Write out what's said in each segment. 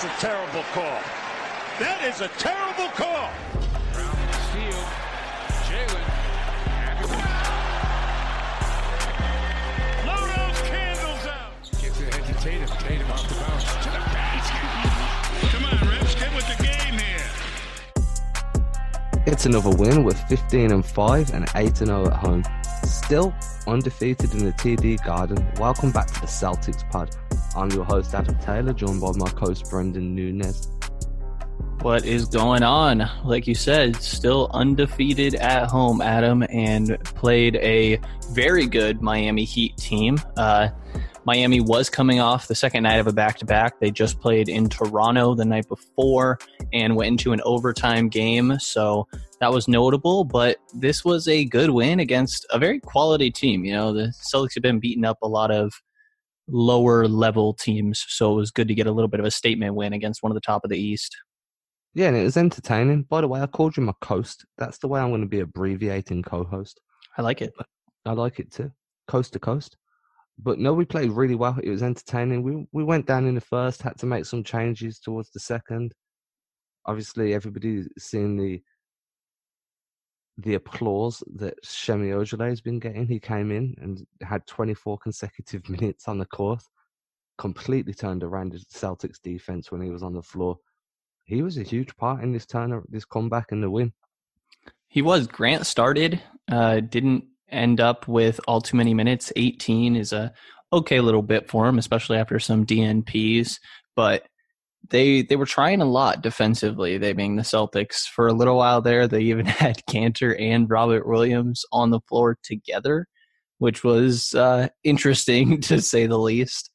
That's a terrible call. That is a terrible call. Brown steal. Jaylen. Blow those candles out. Gets it ahead to Tatum. Tatum off the bounce. To the basket. Come on, Rips, get with the game here. It's another win with 15 and 5 and 8 and 0 at home. Still undefeated in the TD Garden. Welcome back to the Celtics pod. I'm your host Adam Taylor, joined by my co-host Brenden Nunes. What is going on? Like you said, still undefeated at home, Adam, and played a very good Miami Heat team. Uh, Miami was coming off the second night of a back to back. They just played in Toronto the night before and went into an overtime game. So that was notable, but this was a good win against a very quality team. You know, the Celtics have been beating up a lot of lower level teams. So it was good to get a little bit of a statement win against one of the top of the East. Yeah, and it was entertaining. By the way, I called you my coast. That's the way I'm going to be abbreviating co-host. I like it. I like it too, coast to coast. But no, we played really well. It was entertaining. We we went down in the first, had to make some changes towards the second. Obviously, everybody's seen the the applause that Semi Ojeleye has been getting. He came in and had 24 consecutive minutes on the court, completely turned around the Celtics defense when he was on the floor. He was a huge part in this turn, this comeback and the win. He was. Grant started, uh, didn't end up with all too many minutes. 18 is a okay little bit for him, especially after some DNPs. But they they were trying a lot defensively. They being the Celtics for a little while there. They even had Kanter and Robert Williams on the floor together, which was uh, interesting to say the least.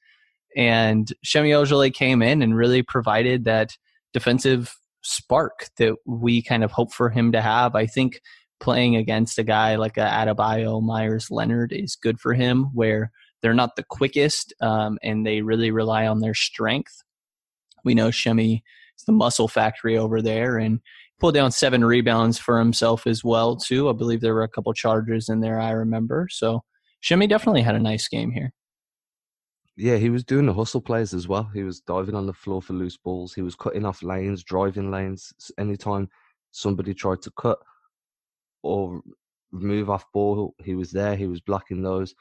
And Semi Ojeleye came in and really provided that defensive spark that we kind of hope for him to have. I think playing against a guy like a Adebayo, Myers, Leonard is good for him, where they're not the quickest um, and they really rely on their strength. We know Semi is the muscle factory over there and pulled down seven rebounds for himself as well too. I believe there were a couple charges in there I remember. So Shemi definitely had a nice game here. Yeah, he was doing the hustle plays as well. He was diving on the floor for loose balls. He was cutting off lanes, driving lanes. Anytime somebody tried to cut or move off ball, he was there. He was blocking those.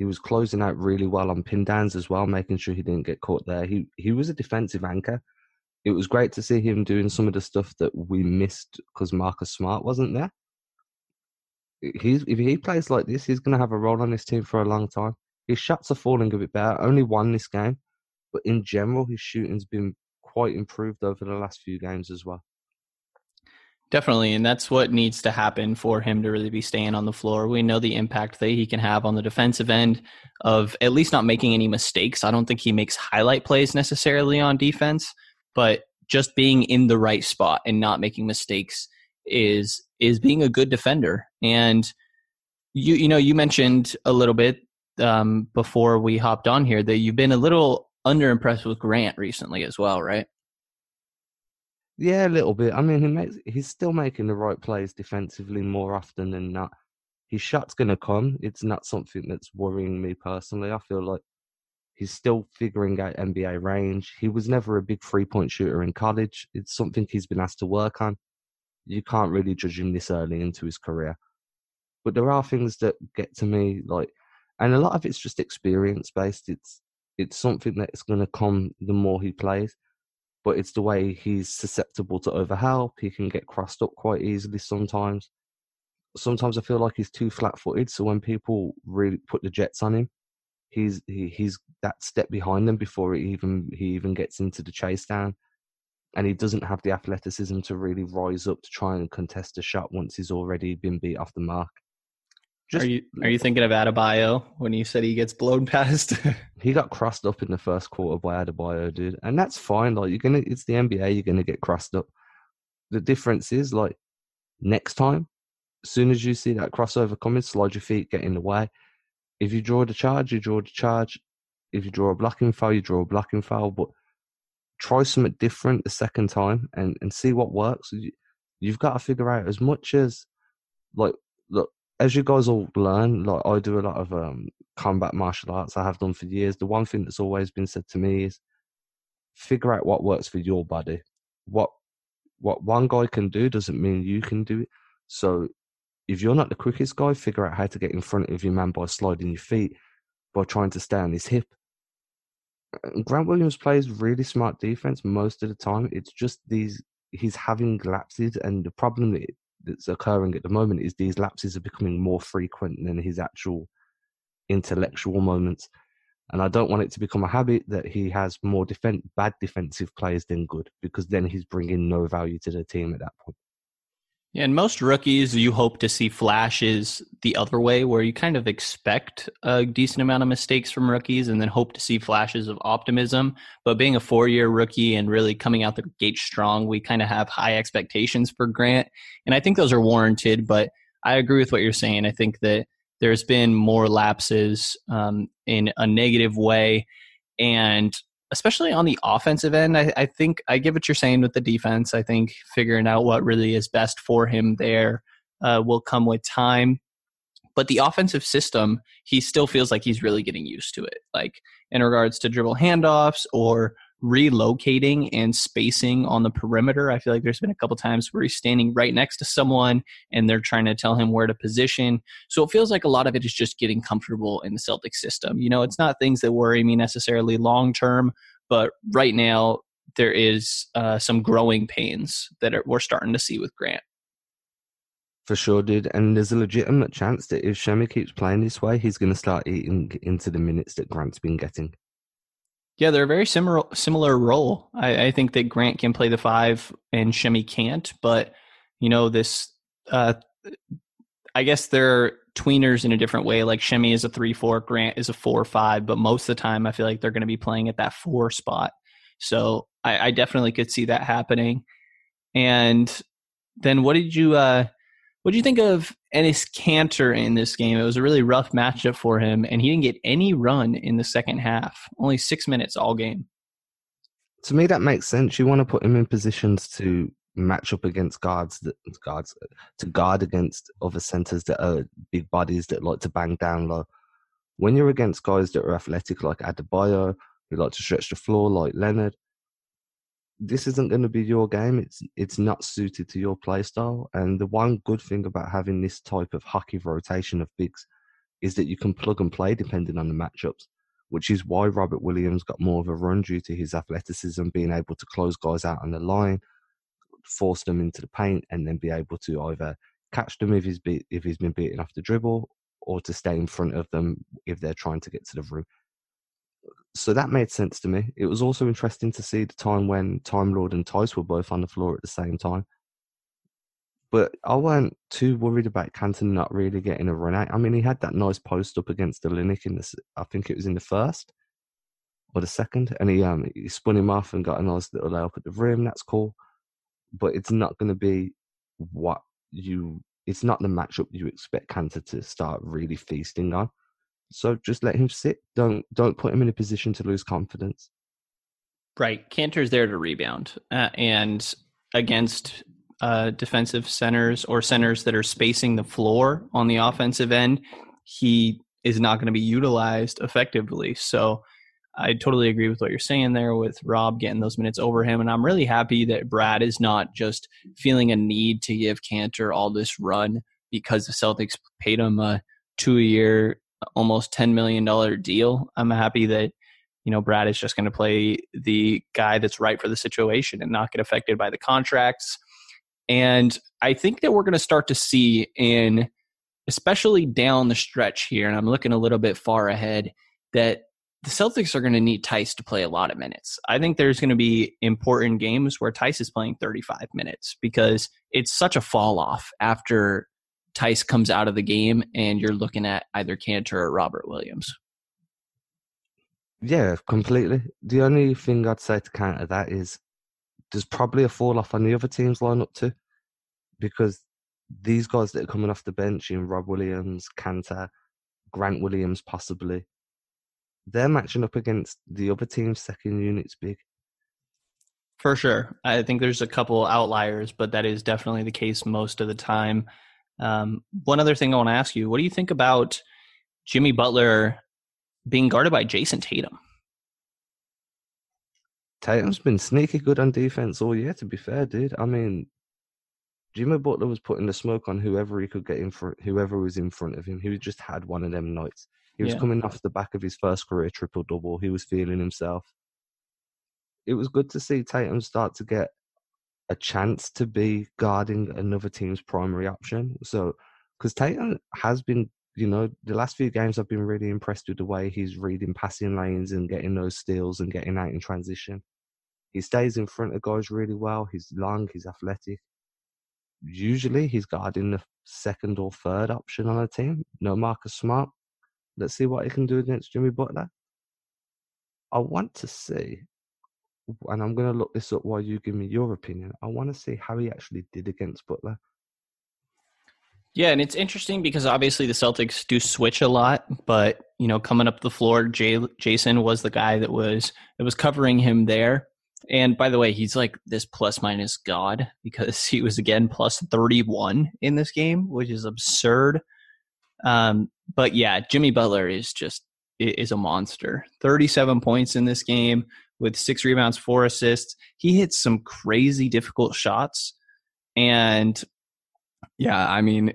He was closing out really well on pin downs as well, making sure he didn't get caught there. He he was a defensive anchor. It was great to see him doing some of the stuff that we missed because Marcus Smart wasn't there. He's if he plays like this, he's going to have a role on this team for a long time. His shots are falling a bit better. Only won this game, but in general, his shooting's been quite improved over the last few games as well. Definitely, and that's what needs to happen for him to really be staying on the floor. We know the impact that he can have on the defensive end of at least not making any mistakes. I don't think he makes highlight plays necessarily on defense, but just being in the right spot and not making mistakes is is being a good defender. And you you know you mentioned a little bit um, before we hopped on here that you've been a little underimpressed with Grant recently as well, right? Yeah, a little bit. I mean, he makes he's still making the right plays defensively more often than not. His shot's gonna come. It's not something that's worrying me personally. I feel like he's still figuring out NBA range. He was never a big three point shooter in college. It's something he's been asked to work on. You can't really judge him this early into his career. But there are things that get to me, like, and a lot of it's just experience based. It's it's something that's going to come the more he plays but it's the way he's susceptible to overhelp. He can get crossed up quite easily sometimes. Sometimes I feel like he's too flat-footed, so when people really put the jets on him, he's he, he's that step behind them before he even he even gets into the chase down, and he doesn't have the athleticism to really rise up to try and contest a shot once he's already been beat off the mark. Just, are you are you thinking of Adebayo when you said he gets blown past? he got crossed up in the first quarter by Adebayo, dude, and that's fine. Like you're gonna, it's the NBA. You're gonna get crossed up. The difference is like next time, as soon as you see that crossover coming, slide your feet, get in the way. If you draw the charge, you draw the charge. If you draw a blocking foul, you draw a blocking foul. But try something different the second time and and see what works. You've got to figure out as much as like look as you guys all learn, like I do a lot of um, combat martial arts, I have done for years. The one thing that's always been said to me is figure out what works for your body. What what one guy can do doesn't mean you can do it. So if you're not the quickest guy, figure out how to get in front of your man by sliding your feet, by trying to stay on his hip. Grant Williams plays really smart defense most of the time. It's just these he's having lapses, and the problem that's occurring at the moment is these lapses are becoming more frequent than his actual intellectual moments. And I don't want it to become a habit that he has more defend bad defensive players than good, because then he's bringing no value to the team at that point. And most rookies, you hope to see flashes the other way, where you kind of expect a decent amount of mistakes from rookies and then hope to see flashes of optimism. But being a four year rookie and really coming out the gate strong, we kind of have high expectations for Grant. And I think those are warranted, but I agree with what you're saying. I think that there's been more lapses um, in a negative way. And especially on the offensive end, I, I, think I get what you're saying with the defense. I think figuring out what really is best for him there uh, will come with time. But the offensive system, he still feels like he's really getting used to it. Like in regards to dribble handoffs or relocating and spacing on the perimeter. I feel like there's been a couple times where he's standing right next to someone and they're trying to tell him where to position. So it feels like a lot of it is just getting comfortable in the Celtics system. You know, it's not things that worry me necessarily long term, but right now there is uh, some growing pains that are, we're starting to see with Grant. For sure, dude. And there's a legitimate chance that if Semi keeps playing this way, he's going to start eating into the minutes that Grant's been getting. Yeah, they're a very similar similar role. I, I, think that Grant can play the five and Semi can't, but you know this. Uh, I guess they're tweeners in a different way. Like Semi is a three four, Grant is a four five, but most of the time I feel like they're going to be playing at that four spot. So I, I definitely could see that happening. And then what did you uh, what do you think of Enes Kanter in this game? It was a really rough matchup for him, and he didn't get any run in the second half. Only six minutes all game. To me, that makes sense. You want to put him in positions to match up against guards that guards to guard against other centers that are big bodies that like to bang down low. When you're against guys that are athletic like Adebayo, who like to stretch the floor like Leonard, this isn't going to be your game. It's it's not suited to your play style. And the one good thing about having this type of hockey rotation of bigs is that you can plug and play depending on the matchups, which is why Robert Williams got more of a run due to his athleticism, being able to close guys out on the line, force them into the paint, and then be able to either catch them if he's be, if he's been beaten off the dribble, or to stay in front of them if they're trying to get to the rim so that made sense to me. It was also interesting to see the time when Time Lord and Theis were both on the floor at the same time. But I weren't too worried about Kanter not really getting a run out. I mean, he had that nice post up against Olynyk in the, I think it was in the first or the second, and he um he spun him off and got a nice little layup at the rim. That's cool, but it's not going to be what you. It's not the matchup you expect Kanter to start really feasting on. So just let him sit. Don't don't put him in a position to lose confidence. Right, Kanter's there to rebound, uh, and against uh, defensive centers or centers that are spacing the floor on the offensive end, he is not going to be utilized effectively. So I totally agree with what you're saying there with Rob getting those minutes over him. And I'm really happy that Brad is not just feeling a need to give Kanter all this run because the Celtics paid him a two year almost $10 million deal. I'm happy that, you know, Brad is just going to play the guy that's right for the situation and not get affected by the contracts. And I think that we're going to start to see in, especially down the stretch here, and I'm looking a little bit far ahead, that the Celtics are going to need Theis to play a lot of minutes. I think there's going to be important games where Theis is playing 35 minutes because it's such a fall off after Theis comes out of the game and you're looking at either Kanter or Robert Williams. Yeah, completely. The only thing I'd say to counter that is there's probably a fall off on the other team's lineup too, because these guys that are coming off the bench in Rob Williams, Kanter, Grant Williams, possibly, they're matching up against the other team's second units big. For sure. I think there's a couple outliers, but that is definitely the case most of the time. Um, one other thing I want to ask you: What do you think about Jimmy Butler being guarded by Jayson Tatum? Tatum's been sneaky good on defense all year. To be fair, dude. I mean, Jimmy Butler was putting the smoke on whoever he could get in front, whoever was in front of him. He just had one of them nights. He was Yeah. coming off the back of his first career triple double. He was feeling himself. It was good to see Tatum start to get a chance to be guarding another team's primary option. So, because Tatum has been, you know, the last few games I've been really impressed with the way he's reading passing lanes and getting those steals and getting out in transition. He stays in front of guys really well. He's long, he's athletic. Usually he's guarding the second or third option on a team. No Marcus Smart. Let's see what he can do against Jimmy Butler. I want to see, and I'm going to look this up while you give me your opinion. I want to see how he actually did against Butler. Yeah, and it's interesting because obviously the Celtics do switch a lot, but you know, coming up the floor, Jay, Jayson was the guy that was that was covering him there. And by the way, he's like this plus minus god because he was again plus 31 in this game, which is absurd. Um, but yeah, Jimmy Butler is just is a monster. 37 points in this game with six rebounds, four assists. He hits some crazy difficult shots. And yeah, I mean,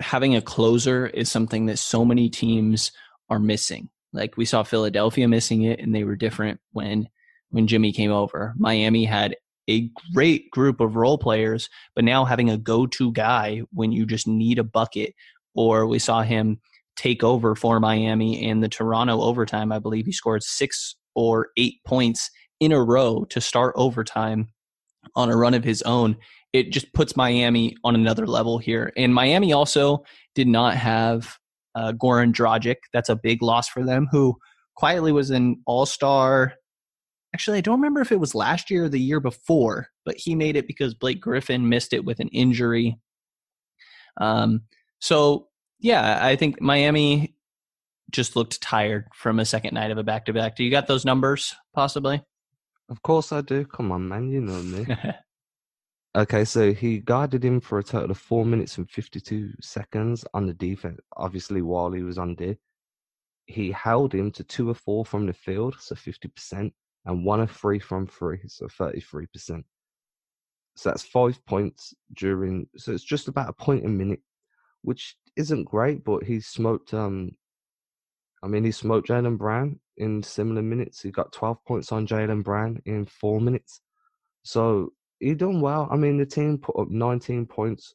having a closer is something that so many teams are missing. Like we saw Philadelphia missing it, and they were different when when Jimmy came over. Miami had a great group of role players, but now having a go-to guy when you just need a bucket, or we saw him take over for Miami in the Toronto overtime. I believe he scored six or eight points in a row to start overtime on a run of his own it just puts Miami on another level here. And Miami also did not have uh, Goran Dragic. That's a big loss for them, who quietly was an all star. Actually, I don't remember if it was last year or the year before, but he made it because Blake Griffin missed it with an injury. Um, so, yeah, I think Miami just looked tired from a second night of a back to back. Do you got those numbers, possibly? Of course I do. Come on, man. You know me. Okay, so he guarded him for a total of four minutes and 52 seconds on the defense, obviously, while he was on D. He held him to two or four from the field, so 50%, and one of three from three, so 33%. So that's five points during, so it's just about a point a minute, which isn't great, but he smoked, um, I mean, he smoked Jaylen Brown in similar minutes. He got 12 points on Jaylen Brown in four minutes. So he done well. I mean, the team put up 19 points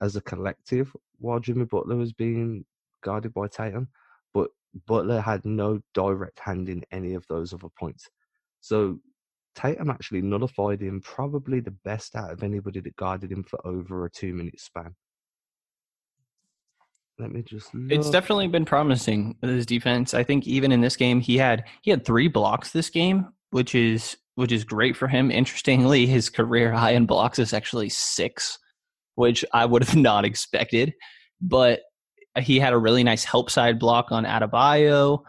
as a collective while Jimmy Butler was being guarded by Tatum, but Butler had no direct hand in any of those other points. So Tatum actually nullified him, probably the best out of anybody that guarded him for over a two minute span. Let me just. It's definitely been promising his defense. I think even in this game, he had he had three blocks this game, which is which is great for him. Interestingly, his career high in blocks is actually six, which I would have not expected. But he had a really nice help side block on Adebayo,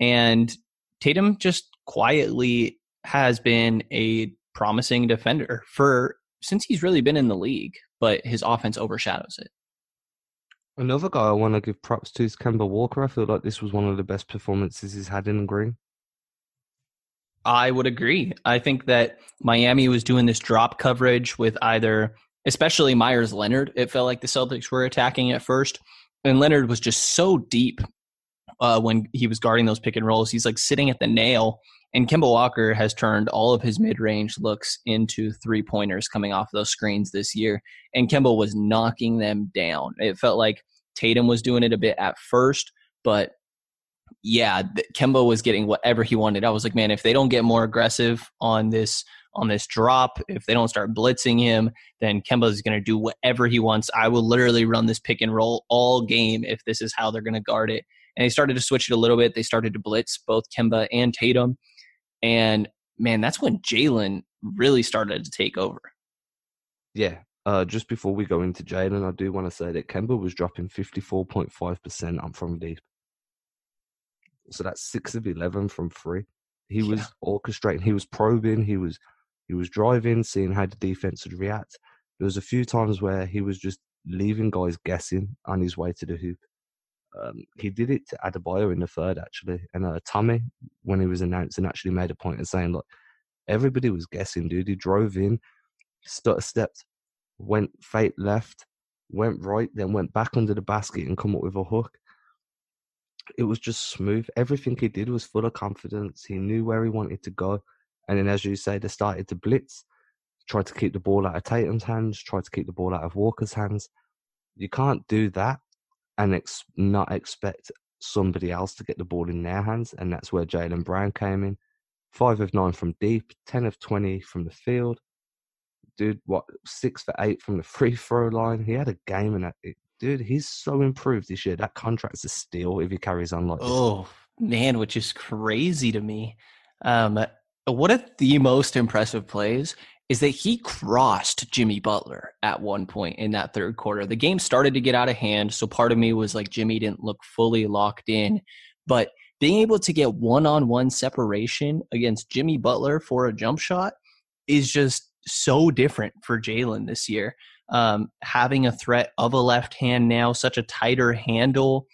and Tatum just quietly has been a promising defender for since he's really been in the league. But his offense overshadows it. Another guy I want to give props to is Kemba Walker. I feel like this was one of the best performances he's had in green. I would agree. I think that Miami was doing this drop coverage with either, especially Meyers Leonard. It felt like the Celtics were attacking at first, and Leonard was just so deep uh, when he was guarding those pick and rolls. He's like sitting at the nail. And Kemba Walker has turned all of his mid range looks into three pointers coming off those screens this year. And Kemba was knocking them down. It felt like Tatum was doing it a bit at first, but yeah, Kemba was getting whatever he wanted. I was like, man, if they don't get more aggressive on this on this drop, if they don't start blitzing him, then Kemba is going to do whatever he wants. I will literally run this pick and roll all game if this is how they're going to guard it. And they started to switch it a little bit. They started to blitz both Kemba and Tatum. And man, that's when Jaylen really started to take over. Yeah. Uh, just before we go into Jaylen, I do want to say that Kemba was dropping 54.5% on from deep. So that's six of 11 from three. He was Yeah. orchestrating, he was probing, he was he was driving, seeing how the defense would react. There was a few times where he was just leaving guys guessing on his way to the hoop. Um, he did it to Adebayo in the third, actually. And uh, Tommy, when he was announcing, actually made a point of saying, look, Everybody was guessing, dude. He drove in, stutter stepped, went fate left, went right, then went back under the basket and come up with a hook. It was just smooth. Everything he did was full of confidence. He knew where he wanted to go. And then, as you say, they started to blitz, tried to keep the ball out of Tatum's hands, tried to keep the ball out of Walker's hands. You can't do that and ex- not expect somebody else to get the ball in their hands. And that's where Jaylen Brown came in. Five of nine from deep, 10 of 20 from the field. Dude, what, six for eight from the free throw line. He had a game and it, dude, he's so improved this year. That contract's a steal if he carries on like this. Oh, man, which is crazy to me. Um, one of the most impressive plays is that he crossed Jimmy Butler at one point in that third quarter. The game started to get out of hand, so part of me was like Jimmy didn't look fully locked in, but being able to get one-on-one separation against Jimmy Butler for a jump shot is just so different for Jaylen this year. Um, having a threat of a left hand now, such a tighter handle.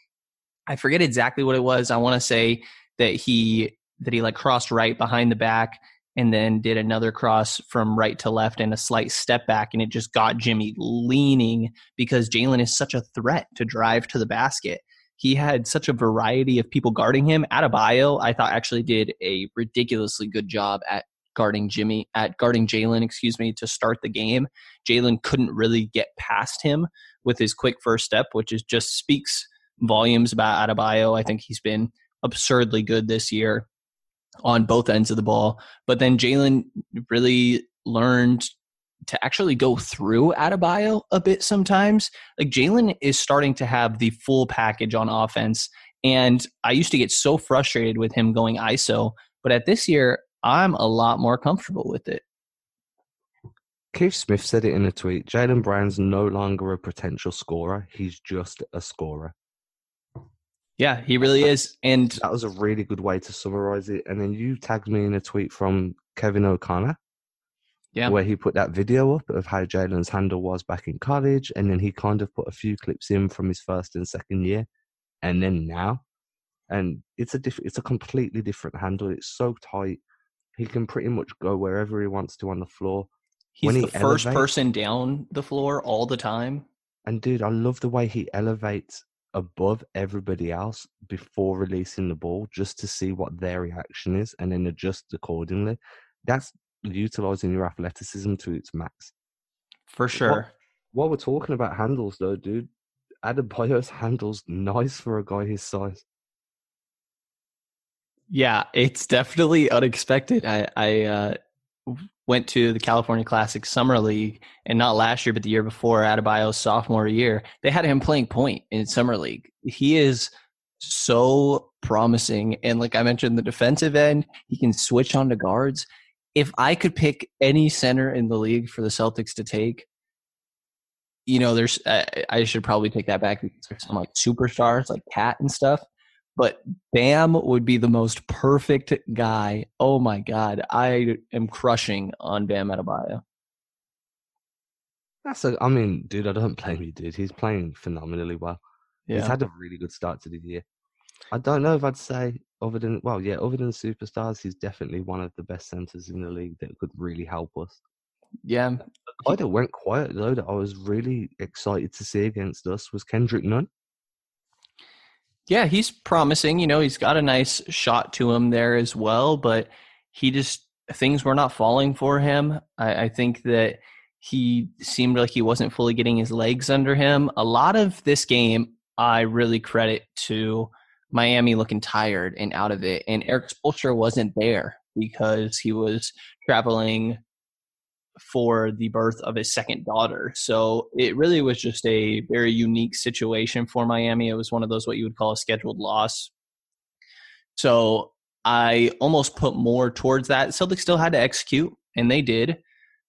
I forget exactly what it was. I want to say that he that he like crossed right behind the back and then did another cross from right to left and a slight step back and it just got Jimmy leaning because Jaylen is such a threat to drive to the basket. He had such a variety of people guarding him. Adebayo, I thought actually did a ridiculously good job at guarding Jimmy at guarding Jaylen, excuse me, to start the game. Jaylen couldn't really get past him with his quick first step, which is just speaks volumes about Adebayo. I think he's been absurdly good this year on both ends of the ball. But then Jaylen really learned to actually go through Adebayo a bit sometimes. Like Jaylen is starting to have the full package on offense. And I used to get so frustrated with him going ISO, but at this year, I'm a lot more comfortable with it. Keith Smith said it in a tweet Jaylen Brown's no longer a potential scorer, he's just a scorer. Yeah, he really is. And that was a really good way to summarize it. And then you tagged me in a tweet from Kevin O'Connor. Yeah. Where he put that video up of how Jaylen's handle was back in college. And then he kind of put a few clips in from his first and second year. And then now. And it's a diff- it's a completely different handle. It's so tight. He can pretty much go wherever he wants to on the floor. He's when the he first elevates, person down the floor all the time. And dude, I love the way he elevates above everybody else before releasing the ball just to see what their reaction is and then adjust accordingly. That's utilizing your athleticism to its max. For sure. While we're talking about handles, though, dude, Adebayo's handles nice for a guy his size. Yeah, it's definitely unexpected. I, I uh, went to the California Classic Summer League, and not last year, but the year before, Adebayo's sophomore year, they had him playing point in Summer League. He is so promising. And like I mentioned, the defensive end, he can switch on to guards. If I could pick any center in the league for the Celtics to take, you know, there's I, I should probably take that back because there's some like superstars like KAT and stuff but Bam would be the most perfect guy. Oh my God. I am crushing on Bam Adebayo. That's a, I mean, dude, I don't blame you, dude. He's playing phenomenally well. Yeah. He's had a really good start to the year. I don't know if I'd say other than well, yeah, other than superstars, he's definitely one of the best centers in the league that could really help us. Yeah. The guy that went quiet though that I was really excited to see against us was Kendrick Nunn. Yeah, he's promising. You know, he's got a nice shot to him there as well, but he just things were not falling for him. I, I think that he seemed like he wasn't fully getting his legs under him. A lot of this game, I really credit to Miami looking tired and out of it, and Erik Spoelstra wasn't there because he was traveling for the birth of his second daughter. So it really was just a very unique situation for Miami. It was one of those what you would call a scheduled loss. So I almost put more towards that. Celtics still had to execute, and they did.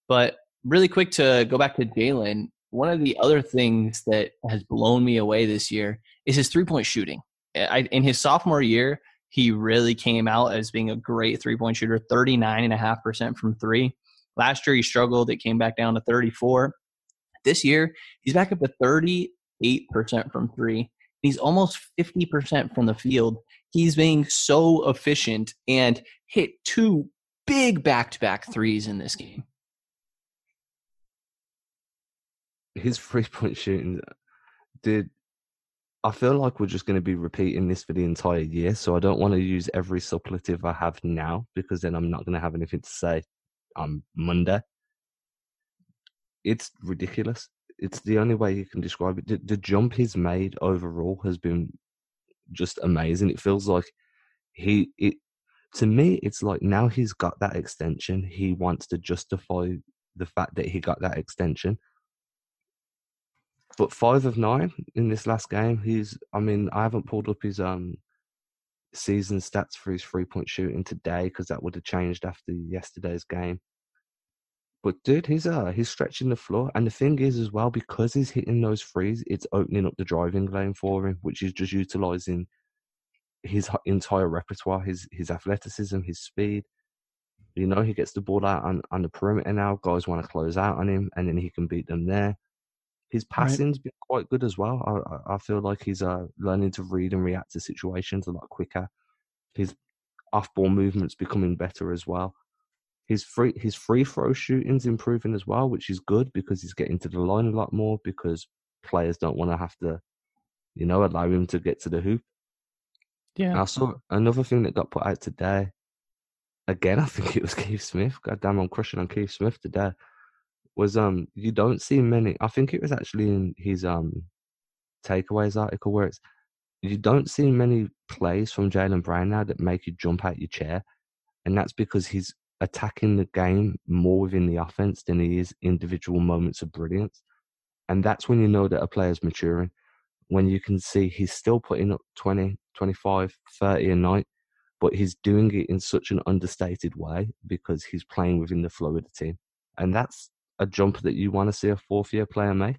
But really quick to go back to Jalen, one of the other things that has blown me away this year is his three point shooting. I, in his sophomore year, he really came out as being a great three point shooter, 39.5% from three. Last year he struggled. It came back down to 34. This year he's back up to 38% from three. He's almost 50% from the field. He's being so efficient and hit two big back to back threes in this game. His three point shooting, did I feel like we're just going to be repeating this for the entire year. So I don't want to use every suppletive I have now because then I'm not going to have anything to say on Monday. It's ridiculous. It's the only way you can describe it. The, the jump he's made overall has been just amazing. It feels like he it to me it's like now he's got that extension he wants to justify the fact that he got that extension but five of nine in this last game he's i mean i haven't pulled up his um season stats for his three point shooting today because that would have changed after yesterday's game but dude he's uh he's stretching the floor and the thing is as well because he's hitting those threes it's opening up the driving lane for him which is just utilizing his entire repertoire, his his athleticism, his speed. You know, he gets the ball out on, on the perimeter now. Guys want to close out on him, and then he can beat them there. His passing's right. been quite good as well. I, I feel like he's uh, learning to read and react to situations a lot quicker. His off-ball movement's becoming better as well. His free his free throw shooting's improving as well, which is good because he's getting to the line a lot more because players don't want to have to, you know, allow him to get to the hoop. Yeah. I saw another thing that got put out today. Again, I think it was Keith Smith. God damn, I'm crushing on Keith Smith today. Was um, you don't see many. I think it was actually in his um, takeaways article where it's you don't see many plays from Jaylen Brown now that make you jump out your chair, and that's because he's attacking the game more within the offense than he is individual moments of brilliance, and that's when you know that a player's maturing when you can see he's still putting up 20, 25, 30 a night, but he's doing it in such an understated way because he's playing within the flow of the team. And that's a jump that you want to see a fourth year player make.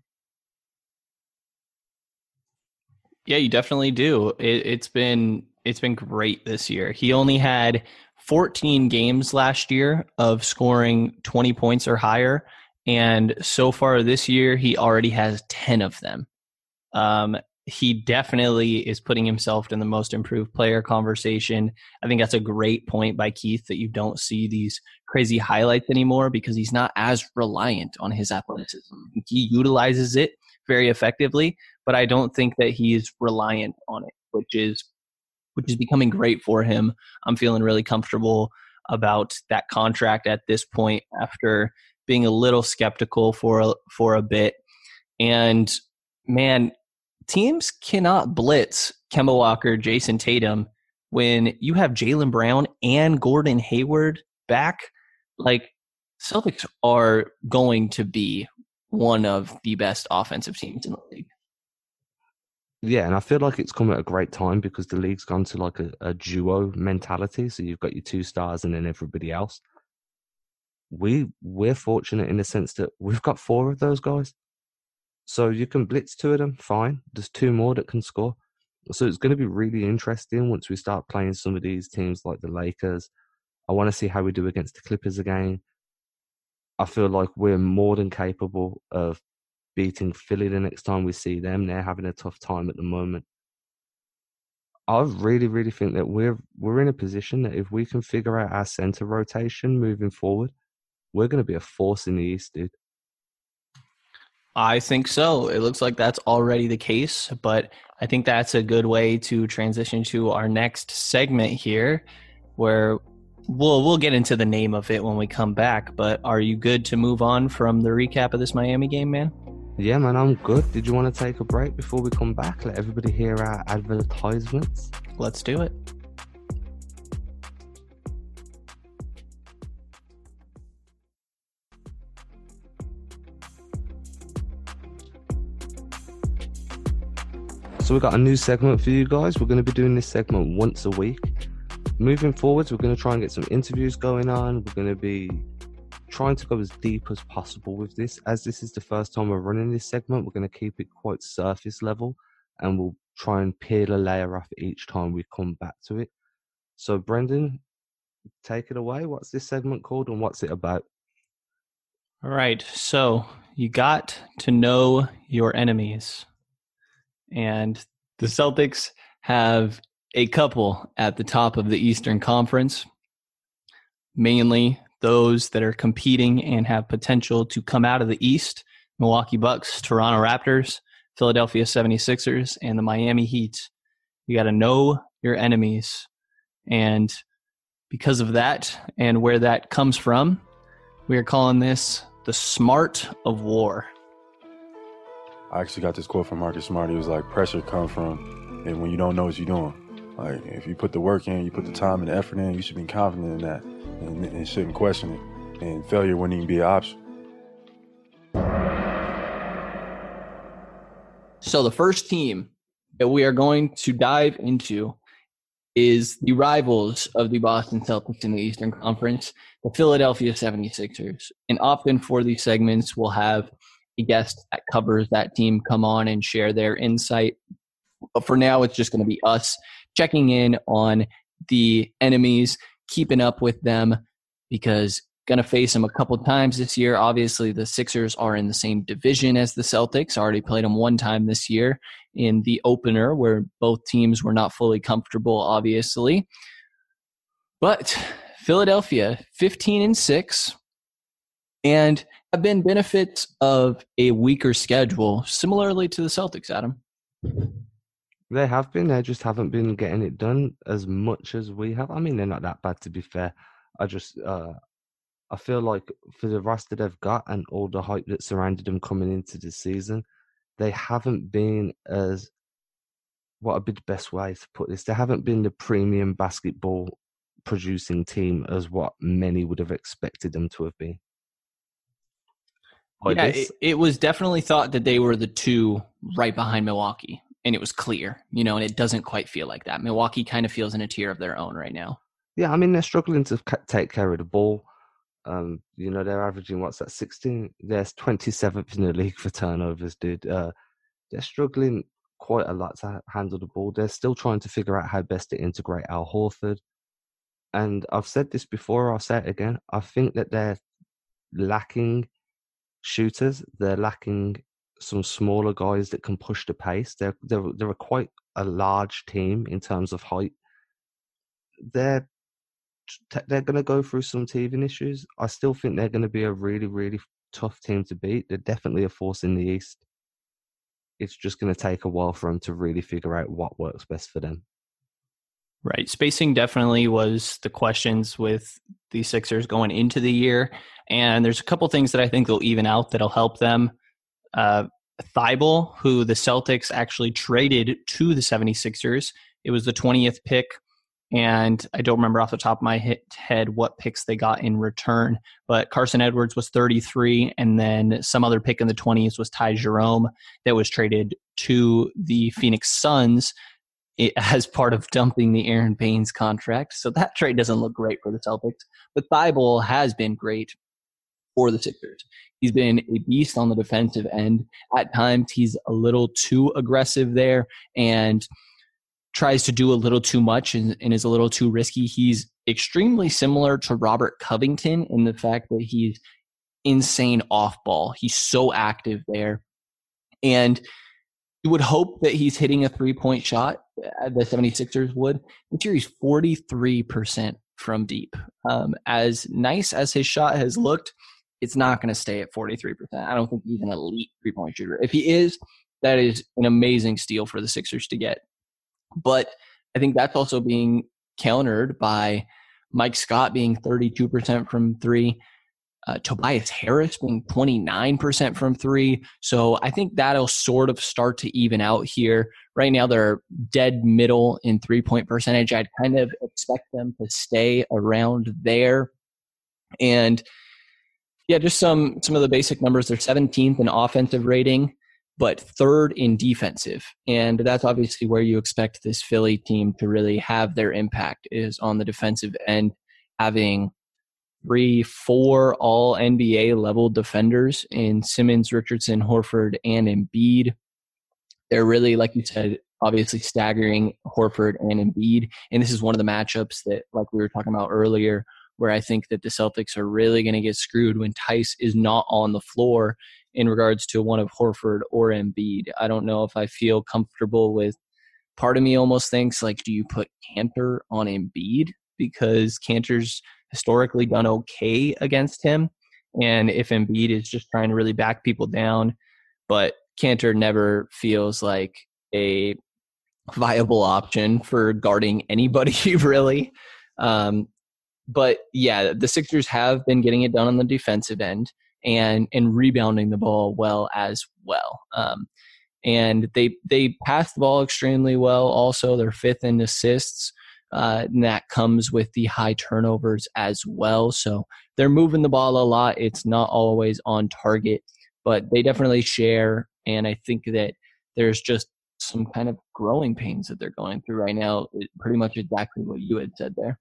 Yeah, you definitely do. It, it's been it's been great this year. He only had 14 games last year of scoring 20 points or higher, and so far this year he already has 10 of them. Um, he definitely is putting himself in the most improved player conversation. I think that's a great point by Keith that you don't see these crazy highlights anymore because he's not as reliant on his athleticism. He utilizes it very effectively, but I don't think that he's reliant on it, which is which is becoming great for him. I'm feeling really comfortable about that contract at this point after being a little skeptical for for a bit. And man, teams cannot blitz Kemba Walker, Jayson Tatum when you have Jaylen Brown and Gordon Hayward back. Like Celtics are going to be one of the best offensive teams in the league. Yeah, and I feel like it's come at a great time because the league's gone to like a, a duo mentality. So you've got your two stars and then everybody else. We we're fortunate in the sense that we've got four of those guys. So you can blitz two of them, fine. There's two more that can score. So it's going to be really interesting once we start playing some of these teams like the Lakers. I want to see how we do against the Clippers again. I feel like we're more than capable of beating Philly the next time we see them. They're having a tough time at the moment. I really, really think that we're we're in a position that if we can figure out our center rotation moving forward, we're going to be a force in the East, dude. I think so. It looks like that's already the case, but I think that's a good way to transition to our next segment here where we'll we'll get into the name of it when we come back, but are you good to move on from the recap of this Miami game, man? Yeah, man, I'm good. Did you want to take a break before we come back? Let everybody hear our advertisements. Let's do it. So we've got a new segment for you guys. We're going to be doing this segment once a week. Moving forwards, we're going to try and get some interviews going on. We're going to be trying to go as deep as possible with this. As this is the first time we're running this segment, we're going to keep it quite surface level and we'll try and peel a layer off each time we come back to it. So, Brenden, take it away. What's this segment called and what's it about? All right. So, you got to know your enemies. And the Celtics have a couple at the top of the Eastern Conference. mainly those that are competing and have potential to come out of the East Milwaukee Bucks, Toronto Raptors, Philadelphia 76ers, and the Miami Heat. You got to know your enemies. And because of that and where that comes from, we are calling this the smart of war. I actually got this quote from Marcus Smart. He was like, pressure comes from and when you don't know what you're doing. Like if you put the work in, you put the time and the effort in, you should be confident in that and, and shouldn't question it. And failure wouldn't even be an option. So the first team that we are going to dive into is the rivals of the Boston Celtics in the Eastern Conference, the Philadelphia 76ers. And often for these segments, we'll have guest that covers that team come on and share their insight. But for now, it's just going to be us checking in on the enemies, keeping up with them, because going to face them a couple times this year. Obviously, the Sixers are in the same division as the Celtics. Already played them one time this year in the opener, where both teams were not fully comfortable. Obviously, but Philadelphia, fifteen and six, and have been benefits of a weaker schedule, similarly to the Celtics. Adam. They have been. They just haven't been getting it done as much as we have. I mean, they're not that bad to be fair. I just uh, I feel like for the roster they've got and all the hype that surrounded them coming into the season, they haven't been as what would be the best way to put this? They haven't been the premium basketball producing team as what many would have expected them to have been. Yeah, it, it was definitely thought that they were the two right behind Milwaukee, and it was clear, you know, and it doesn't quite feel like that. Milwaukee kind of feels in a tier of their own right now. Yeah, I mean they're struggling to take care of the ball. Um, you know, they're averaging what's that, 16? There's 27th in the league for turnovers, dude. Uh, they're struggling quite a lot to handle the ball. They're still trying to figure out how best to integrate Al Horford. And I've said this before, I'll say it again. I think that they're lacking shooters. They're lacking some smaller guys that can push the pace. They're they're they're a quite a large team in terms of height. They're they're going to go through some teething issues. I still think they're going to be a really, really tough team to beat. They're definitely a force in the East. It's just going to take a while for them to really figure out what works best for them. Right. Spacing definitely was the questions with the Sixers going into the year. And there's a couple things that I think they'll even out that'll help them. Uh, Thybulle, who the Celtics actually traded to the 76ers, it was the 20th pick and I don't remember off the top of my head what picks they got in return, but Carsen Edwards was 33, and then some other pick in the 20s was Ty Jerome that was traded to the Phoenix Suns as part of dumping the Aron Baynes contract. So that trade doesn't look great for the Celtics, but Thybulle has been great for the Sixers. He's been a beast on the defensive end. At times, he's a little too aggressive there, and tries to do a little too much and, and, is a little too risky. He's extremely similar to Robert Covington in the fact that he's insane off ball. He's so active there. And you would hope that he's hitting a three point shot, uh, the 76ers would. This year he's 43% from deep. Um, as nice as his shot has looked, it's not going to stay at 43%. I don't think he's an elite three point shooter. If he is, that is an amazing steal for the Sixers to get. But I think that's also being countered by Mike Scott being 32% from three, uh, Tobias Harris being 29% from three. So I think that'll sort of start to even out here. Right now, they're dead middle in three point percentage. I'd kind of expect them to stay around there. And yeah, just some some of the basic numbers. They're 17th in offensive rating but third in defensive. And that's obviously where you expect this Philly team to really have their impact is on the defensive end, having three, four all NBA level defenders in Simmons, Richardson, Horford, and Embiid. They're really, like you said, obviously staggering Horford and Embiid. And this is one of the matchups that, like we were talking about earlier, where I think that the Celtics are really going to get screwed when Theis is not on the floor in regards to one of Horford or Embiid. I don't know if I feel comfortable with. Part of me almost thinks like, do you put Kanter on Embiid because Kanter's historically done okay against him. And if Embiid is just trying to really back people down, but Kanter never feels like a viable option for guarding anybody, really. Um, but yeah, the Sixers have been getting it done on the defensive end and and rebounding the ball well as well. Um, and they they pass the ball extremely well. Also, they're fifth in assists. Uh, and that comes with the high turnovers as well. So they're moving the ball a lot. It's not always on target, but they definitely share. And I think that there's just some kind of growing pains that they're going through right now. Pretty much exactly what you had said there.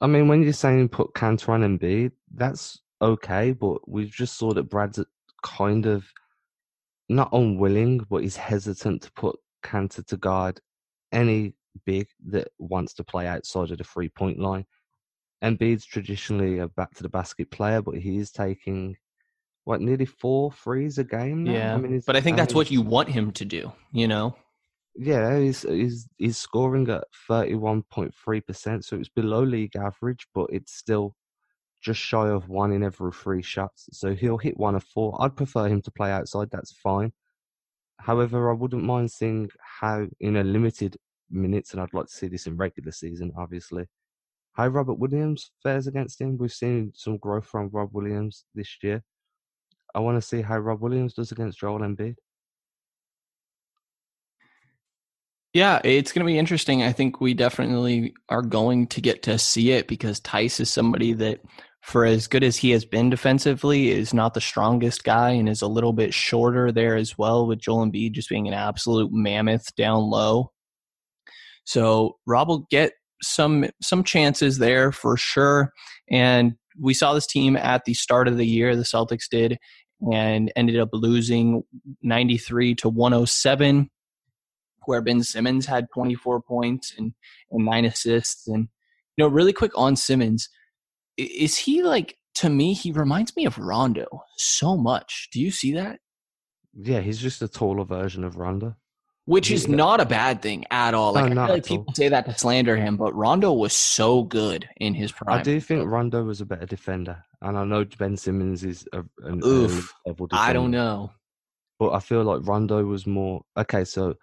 I mean, when you're saying put Kanter on Embiid, that's okay, but we just saw that Brad's kind of not unwilling, but he's hesitant to put Kanter to guard any big that wants to play outside of the three point line. Embiid's traditionally a back to the basket player, but he is taking what nearly four threes a game. Now? Yeah, I mean, but I think that's what you want him to do. You know. Yeah, he's he's he's scoring at thirty one point three percent, so it's below league average, but it's still just shy of one in every three shots. So he'll hit one of four. I'd prefer him to play outside. That's fine. However, I wouldn't mind seeing how in a limited minutes, and I'd like to see this in regular season, obviously. How Robert Williams fares against him. We've seen some growth from Rob Williams this year. I want to see how Rob Williams does against Joel Embiid. Yeah, it's going to be interesting. I think we definitely are going to get to see it because Theis is somebody that, for as good as he has been defensively, is not the strongest guy and is a little bit shorter there as well, with Joel Embiid just being an absolute mammoth down low. So Rob will get some some chances there for sure. And we saw this team at the start of the year, the Celtics did, and ended up losing 93 to 107 where Ben Simmons had 24 points and, and nine assists. And, you know, really quick on Simmons, is he like, to me, he reminds me of Rondo so much. Do you see that? Yeah, he's just a taller version of Rondo which is not a bad thing at all. Like no, I feel like people all. say that to slander him, but Rondo was so good in his prime. I do think Rondo was a better defender, and I know Ben Simmons is a, an Oof, level defender. I don't know, but I feel like Rondo was more okay. So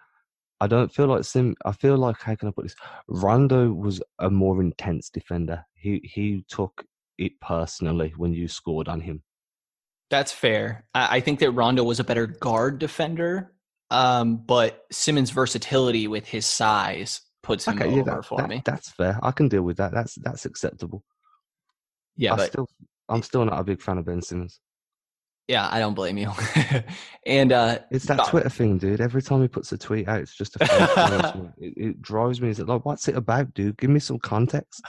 I don't feel like Sim. I feel like how can I put this? Rondo was a more intense defender. He he took it personally when you scored on him. That's fair. I think that Rondo was a better guard defender um, but Simmons' versatility with his size puts him okay, over yeah, that, for that, me. That's fair. I can deal with that. That's that's acceptable. Yeah, I but still, I'm still not a big fan of Ben Simmons. Yeah, I don't blame you. and uh it's that Twitter thing, dude. Every time he puts a tweet out, it's just a it, it drives me. Is it like, what's it about, dude? Give me some context.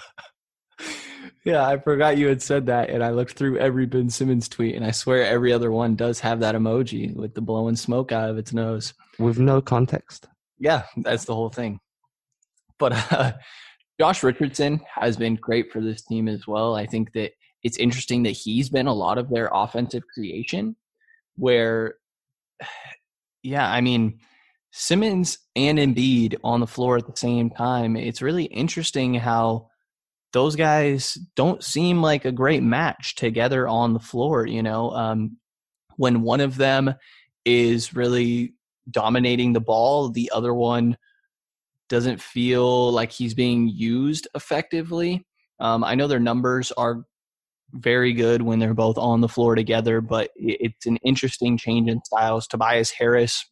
Yeah, I forgot you had said that, and I looked through every Ben Simmons tweet, and I swear every other one does have that emoji with the blowing smoke out of its nose with no context. Yeah, that's the whole thing. But uh, Josh Richardson has been great for this team as well. I think that it's interesting that he's been a lot of their offensive creation, where, yeah, I mean. Simmons and Embiid on the floor at the same time. It's really interesting how those guys don't seem like a great match together on the floor. You know, um, when one of them is really dominating the ball, the other one doesn't feel like he's being used effectively. Um, I know their numbers are very good when they're both on the floor together, but it's an interesting change in styles. Tobias Harris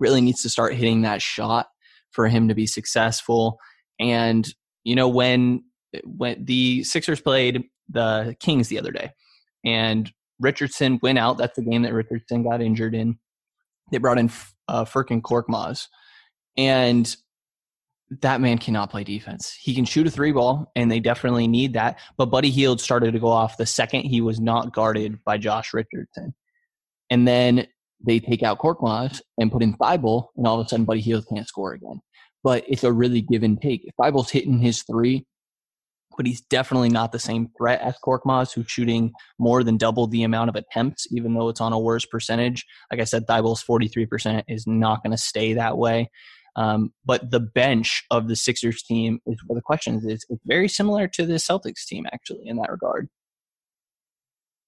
really needs to start hitting that shot for him to be successful. And, you know, when when the Sixers played the Kings the other day, and Richardson went out. That's the game that Richardson got injured in. They brought in uh, Furkan Korkmaz, and that man cannot play defense. He can shoot a three ball, and they definitely need that. But Buddy Hield started to go off the second he was not guarded by Josh Richardson, and then they take out Korkmaz and put in Thybulle, and all of a sudden Buddy Hield can't score again. But it's a really give and take. If Thybulle's hitting his three, but he's definitely not the same threat as Korkmaz, who's shooting more than double the amount of attempts, even though it's on a worse percentage. Like I said, Thybulle's 43% is not going to stay that way. Um, but the bench of the Sixers team is where the question is. It's, very similar to the Celtics team, actually, in that regard.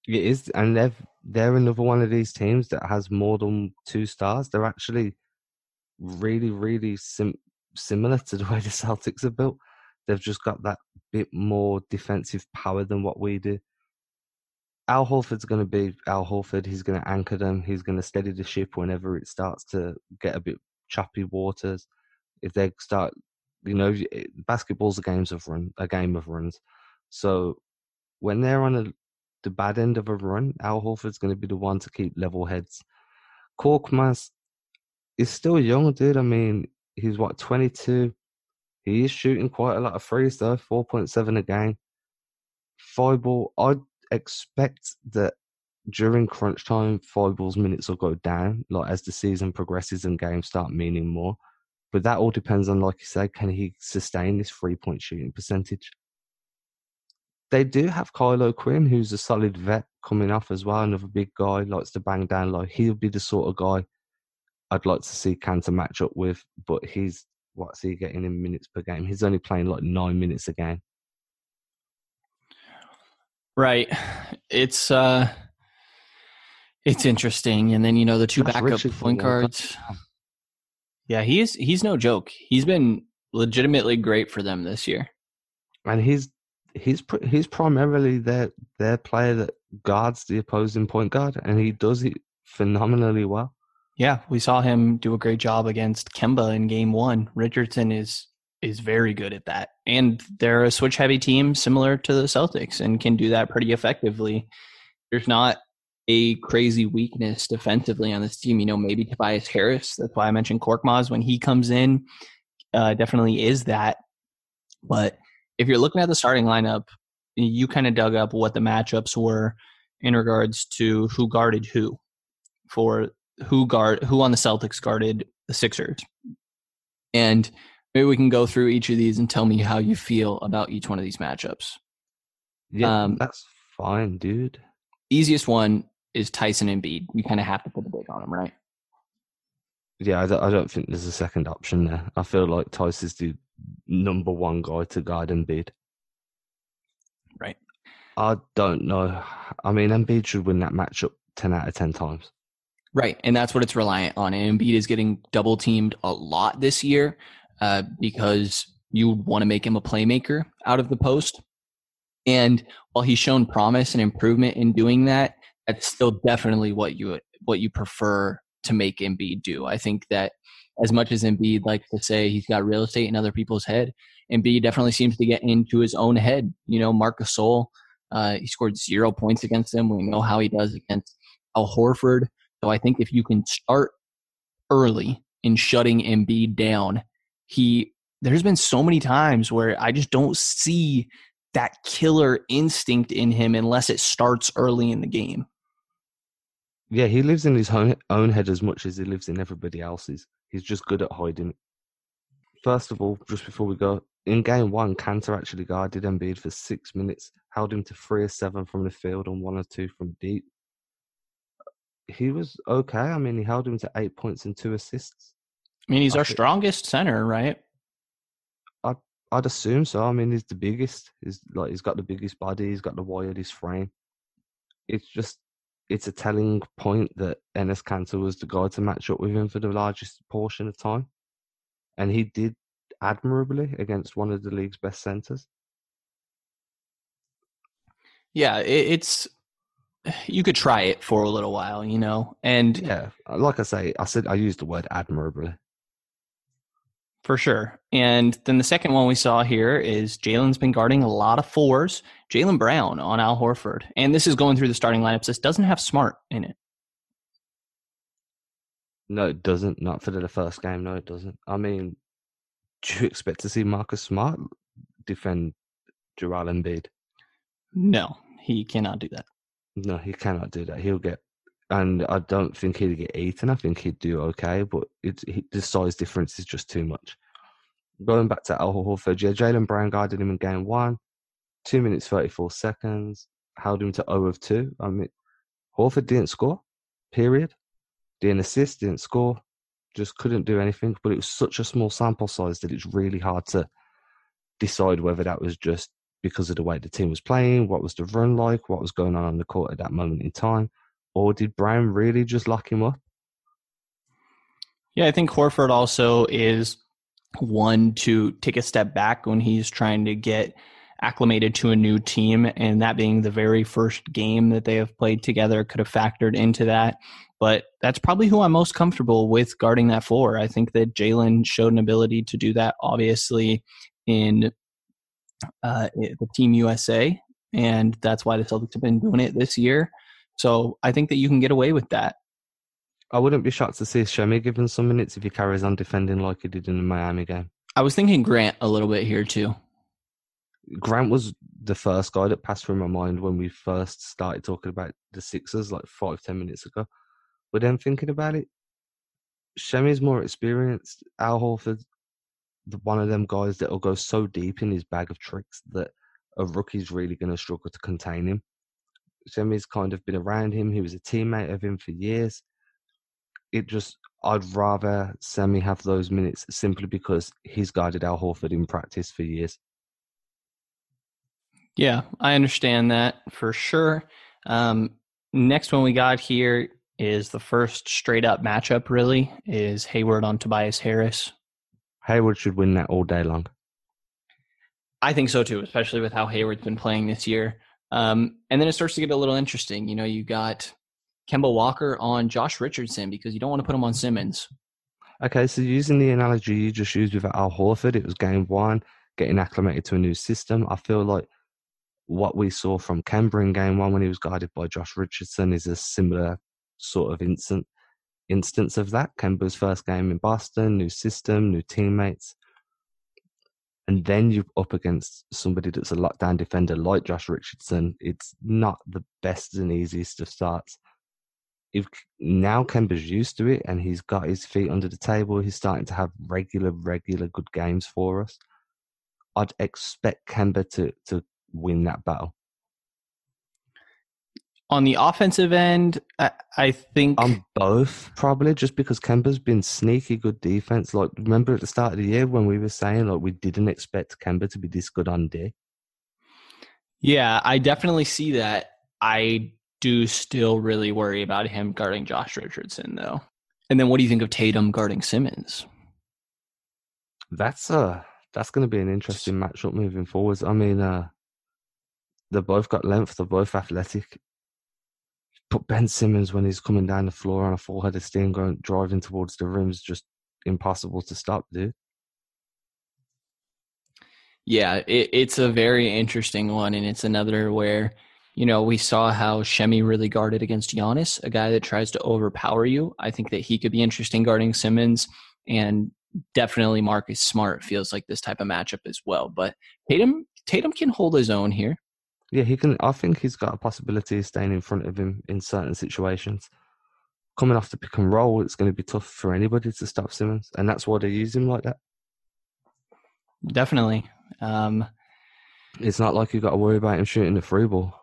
It is, and they've they're another one of these teams that has more than two stars. They're actually really, really sim- similar to the way the Celtics are built. They've just got that bit more defensive power than what we do. Al Horford's going to be Al Horford. He's going to anchor them. He's going to steady the ship whenever it starts to get a bit choppy waters. If they start, you know, eh, basketball's a games of run, a game of runs. So when they're on a, the bad end of a run, Al Horford's going to be the one to keep level heads. Korkmaz is still young, dude. I mean, he's what 22. He is shooting quite a lot of threes though, 4.7 a game. Thybulle, I'd expect that during crunch time, Thybulle's minutes will go down, like as the season progresses and games start meaning more. But that all depends on, like you said, can he sustain this three point shooting percentage? They do have Kyle O'Quinn, who's a solid vet coming off as well, another big guy, likes to bang down low. He'll be the sort of guy I'd like to see Kanter match up with, but he's what's he getting in minutes per game? He's only playing like nine minutes a game. Right. It's uh it's interesting. And then you know the two Josh backup Richardson, point guards. Yeah, he's he's no joke. He's been legitimately great for them this year. and he's he's he's primarily their their player that guards the opposing point guard, and he does it phenomenally well. Yeah, we saw him do a great job against Kemba in game 1. Richardson is is very good at that. And they're a switch heavy team similar to the Celtics and can do that pretty effectively. There's not a crazy weakness defensively on this team. You know, maybe Tobias Harris. That's why I mentioned Korkmaz when he comes in. Uh, definitely is that. But if you're looking at the starting lineup, you kind of dug up what the matchups were in regards to who guarded who for who guard who on the Celtics guarded the Sixers. And maybe we can go through each of these and tell me how you feel about each one of these matchups. Yeah, Um, that's fine, dude. Easiest one is Tyson and Embiid. You kind of have to put a big on him, right? Yeah, I don't, I don't think there's a second option there. I feel like is the number one guy to guard Embiid. Right. I don't know. I mean, Embiid should win that matchup ten out of ten times. Right, and that's what it's reliant on. And Embiid is getting double teamed a lot this year uh, because you want to make him a playmaker out of the post. And while he's shown promise and improvement in doing that, that's still definitely what you what you prefer to make Embiid do. I think that as much as Embiid likes to say he's got real estate in other people's head, Embiid definitely seems to get into his own head. You know, Marcus Gasol, uh, he scored zero points against him. We know how he does against Al Horford. So I think if you can start early in shutting Embiid down, he there's been so many times where I just don't see that killer instinct in him unless it starts early in the game. Yeah, he lives in his own, head as much as he lives in everybody else's. He's just good at hiding. First of all, just before we go, in game one, Kanter actually guarded Embiid for six minutes, held him to three or seven from the field and one or two from deep. He was okay. I mean, he held him to eight points and two assists. I mean, he's I our think- strongest center, right? I'd assume so. I mean, he's the biggest. He's like he's got the biggest body. He's got the widest frame. It's just it's a telling point that Enes Kanter was the guy to match up with him for the largest portion of time, and he did admirably against one of the league's best centers. Yeah, it, it's you could try it for a little while, you know, and Yeah, uh, like I say, I said I used the word admirably. For sure. And then the second one we saw here is Jaylen's been guarding a lot of fours. Jaylen Brown on Al Horford. And this is going through the starting lineups. This doesn't have smart in it. No, it doesn't. Not for the first game. No, it doesn't. I mean, do you expect to see Marcus Smart defend Joel Embiid? No, he cannot do that. No, he cannot do that. He'll get, and I don't think he'd get eaten. I think he'd do okay, but it's he, the size difference is just too much. Going back to Al Horford, yeah, Jaylen Brown guarded him in game one, two minutes thirty four seconds, held him to zero of two. I mean, Horford didn't score. Period. Didn't assist. Didn't score. just couldn't do anything. But it was such a small sample size that it's really hard to decide whether that was just because of the way the team was playing, what was the run like, what was going on on the court at that moment in time, or did Brown really just lock him up? Yeah, I think Horford also is one to take a step back when he's trying to get acclimated to a new team, and that being the very first game that they have played together could have factored into that. But that's probably who I'm most comfortable with guarding that floor. I think that Jaylen showed an ability to do that, obviously, in uh, the Team USA, and that's why the Celtics have been doing it this year. So I think that you can get away with that. I wouldn't be shocked to see Semi given some minutes if he carries on defending like he did in the Miami game. I was thinking Grant a little bit here too. Grant was the first guy that passed through my mind when we first started talking about the Sixers like five, ten minutes ago. But then thinking about it, Semi's more experienced. Al Horford, one of them guys that will go so deep in his bag of tricks that a rookie's really going to struggle to contain him. Semi's kind of been around him. He was a teammate of him for years it just I'd rather Semi have those minutes simply because he's guided Al Horford in practice for years. Yeah, I understand that for sure. Um, next one we got here is the first straight up matchup. Really is Hayward on Tobias Harris. Hayward should win that all day long. I think so too, especially with how Hayward's been playing this year. Um, and then it starts to get a little interesting. You know, you got Kemba Walker on Josh Richardson because you don't want to put him on Simmons. Okay, so using the analogy you just used with Al Horford, it was game one, getting acclimated to a new system. I feel like what we saw from Kemba in game one when he was guided by Josh Richardson is a similar sort of instant instance of that. Kemba's first game in Boston, new system, new teammates. And then you're up against somebody that's a lockdown defender like Josh Richardson. It's not the best and easiest of starts if now Kemba's used to it and he's got his feet under the table, he's starting to have regular, regular good games for us. I'd expect Kemba to to win that battle. On the offensive end, I, I think on both probably just because Kemba's been sneaky good defense. Like remember at the start of the year when we were saying like we didn't expect Kemba to be this good on D. Yeah, I definitely see that. I do still really worry about him guarding Josh Richardson, though. And then what do you think of Tatum guarding Simmons? That's uh that's going to be an interesting matchup moving forwards. I mean, uh they both got length, they're both athletic. But Ben Simmons, when he's coming down the floor on a full head of steam, going driving towards the rim, is just impossible to stop, dude. Yeah, it, it's a very interesting one, and it's another where you know, we saw how Semi really guarded against Giannis, a guy that tries to overpower you. I think that he could be interesting guarding Simmons, and definitely Marcus Smart feels like this type of matchup as well. But Tatum, Tatum can hold his own here. Yeah, he can. I think he's got a possibility of staying in front of him in certain situations. Coming off the pick and roll, it's going to be tough for anybody to stop Simmons, and that's why they use him like that. Definitely. Um, it's not like you've got to worry about him shooting the free ball.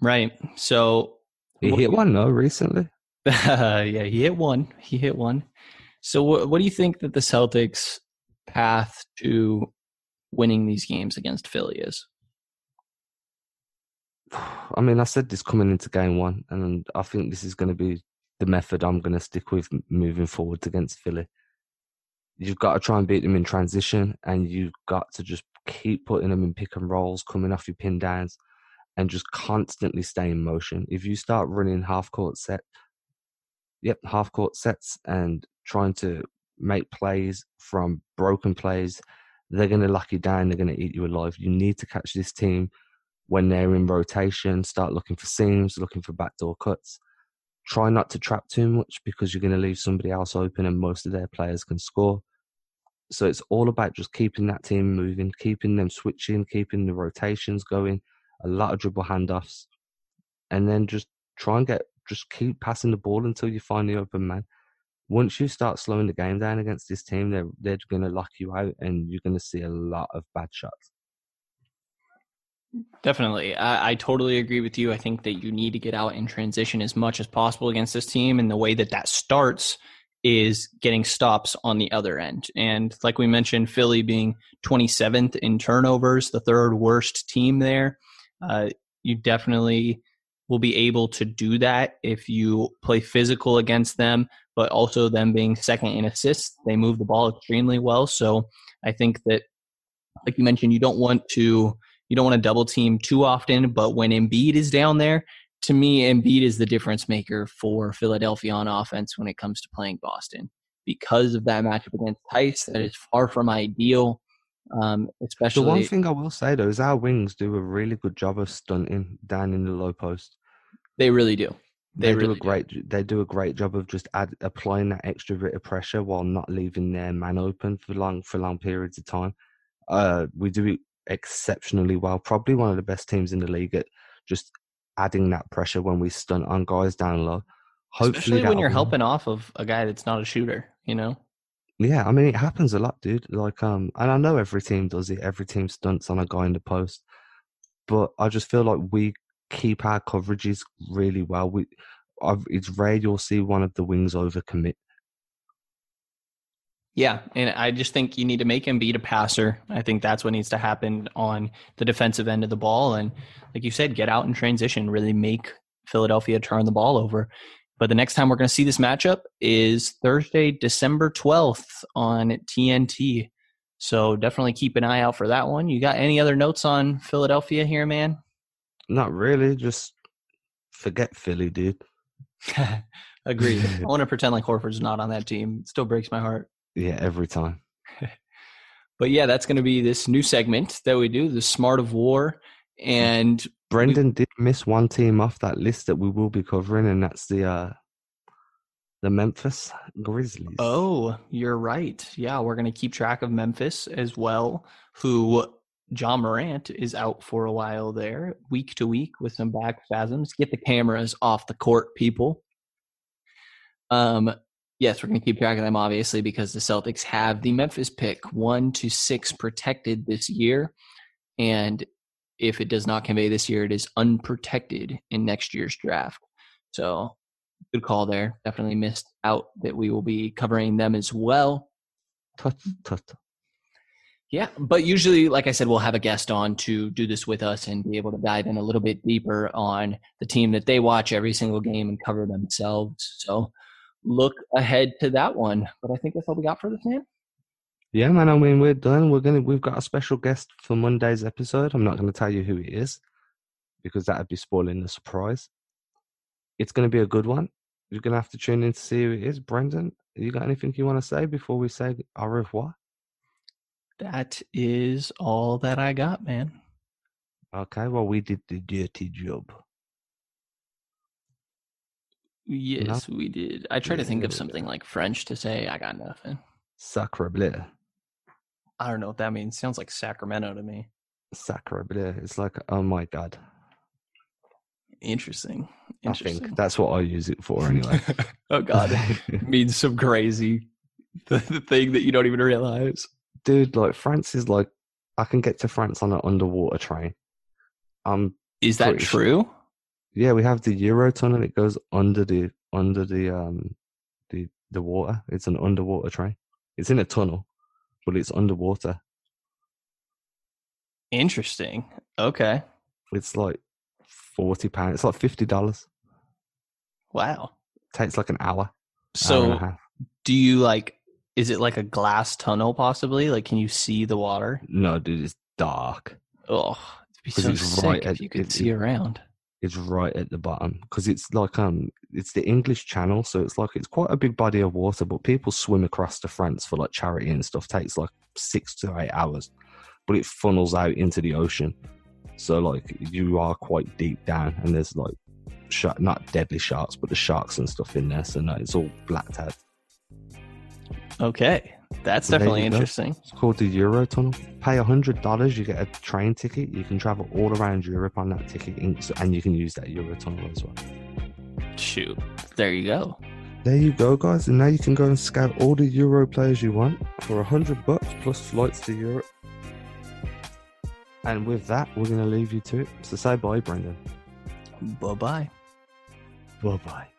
Right. So he hit one though recently. yeah, he hit one. He hit one. So what, what do you think that the Celtics' path to winning these games against Philly is? I mean, I said this coming into game one, and I think this is going to be the method I'm going to stick with moving forward against Philly. You've got to try and beat them in transition, and you've got to just keep putting them in pick and rolls, coming off your pin downs, and just constantly stay in motion. If you start running half court set, yep, half court sets and trying to make plays from broken plays, they're going to lock you down. They're going to eat you alive. You need to catch this team when they're in rotation. Start looking for seams, looking for backdoor cuts. Try not to trap too much because you're going to leave somebody else open, and most of their players can score. So it's all about just keeping that team moving, keeping them switching, keeping the rotations going, a lot of dribble handoffs, and then just try and get just keep passing the ball until you find the open man. Once you start slowing the game down against this team, they're they're going to lock you out, and you're going to see a lot of bad shots. Definitely. I, I, totally agree with you. I think that you need to get out in transition as much as possible against this team. And the way that that starts is getting stops on the other end. And like we mentioned, Philly being 27th in turnovers, the third worst team there. Uh, you definitely will be able to do that if you play physical against them, but also them being second in assists. They move the ball extremely well. So I think that, like you mentioned, you don't want to you don't want to double team too often, but when Embiid is down there, to me, Embiid is the difference maker for Philadelphia on offense when it comes to playing Boston. Because of that matchup against Theis that is far from ideal. Um, especially The one thing I will say though is our wings do a really good job of stunting down in the low post. they really do. They, They, really do a great. They do a great job of just add, applying that extra bit of pressure while not leaving their man open for long for long periods of time. Uh, we do it exceptionally well. Probably one of the best teams in the league at just adding that pressure when we stunt on guys down low. Hopefully, Especially when you're helping off of a guy that's not a shooter, you know? Yeah, I mean it happens a lot, dude. Like um, and I know every team does it. Every team stunts on a guy in the post, but I just feel like we keep our coverages really well. We, I've, it's rare you'll see one of the wings overcommit. Yeah, and I just think you need to make him beat a passer. I think that's what needs to happen on the defensive end of the ball. And like you said, get out in transition, really make Philadelphia turn the ball over. But the next time we're going to see this matchup is Thursday, December 12th on TNT. So definitely keep an eye out for that one. You got any other notes on Philadelphia here, man? Not really, just forget Philly, dude. Agreed. I want to pretend like Horford's not on that team. It still breaks my heart. Yeah, every time. But yeah, that's going to be this new segment that we do, the Smart of War. And Brenden did miss one team off that list that we will be covering, and that's the uh the Memphis Grizzlies. oh, you're right. Yeah, we're going to keep track of Memphis as well, who Ja Morant is out for a while there, week to week with some back spasms. Get the cameras off the court, people. Um, yes, we're going to keep track of them, obviously, because the Celtics have the Memphis pick one to six protected this year. And if it does not convey this year, it is unprotected in next year's draft. So good call there. Definitely missed out that we will be covering them as well. Tut, tut. Yeah, but usually, like I said, we'll have a guest on to do this with us and be able to dive in a little bit deeper on the team that they watch every single game and cover themselves. So look ahead to that one. But I think that's all we got for this, man. Yeah, man. I mean, we're done. We're gonna. We've got a special guest for Monday's episode. I'm not gonna tell you who it is because that'd be spoiling the surprise. It's gonna be a good one. You're gonna have to tune in to see who it is. Brenden, you got anything you want to say before we say au revoir? That is all that I got, man. Okay. Well, we did the dirty job. Yes, we did. I try to think of something like French to say. I got nothing. Sacre bleu. I don't know what that means. Sounds like Sacramento to me. Sacre bleu. It's like, oh my god. Interesting. I Interesting. think that's what I use it for anyway. oh God, it means some crazy the, the thing that you don't even realize. Dude, like France is like, I can get to France on an underwater train. Um, Is that true? sure. Yeah, we have the Euro tunnel. It goes under the under the um the the water. It's an underwater train. It's in a tunnel, but it's underwater. Interesting. Okay. It's like forty pounds. It's like fifty dollars. Wow. Takes like an hour. hour So, half. do you like? Is it like a glass tunnel? Possibly. Like, can you see the water? no, dude, it's dark. Oh, it'd be so it's sick right if at- you could it- see it- around. It's right at the bottom because it's like um, it's the English Channel, so it's like it's quite a big body of water. But people swim across to France for like charity and stuff. Takes like six to eight hours, but it funnels out into the ocean. So like you are quite deep down, and there's like not deadly sharks, but the sharks and stuff in there. So no, it's all blacked out. Okay, that's there definitely you go. interesting. It's called the Eurotunnel. Pay a hundred dollars, you get a train ticket. You can travel all around Europe on that ticket, and you can use that Eurotunnel as well. Shoot, there you go. There you go, guys, and now you can go and scout all the Euro players you want for a hundred bucks plus flights to Europe. And with that, we're gonna leave you to it. So say bye, Brenden. Bye bye. Bye bye.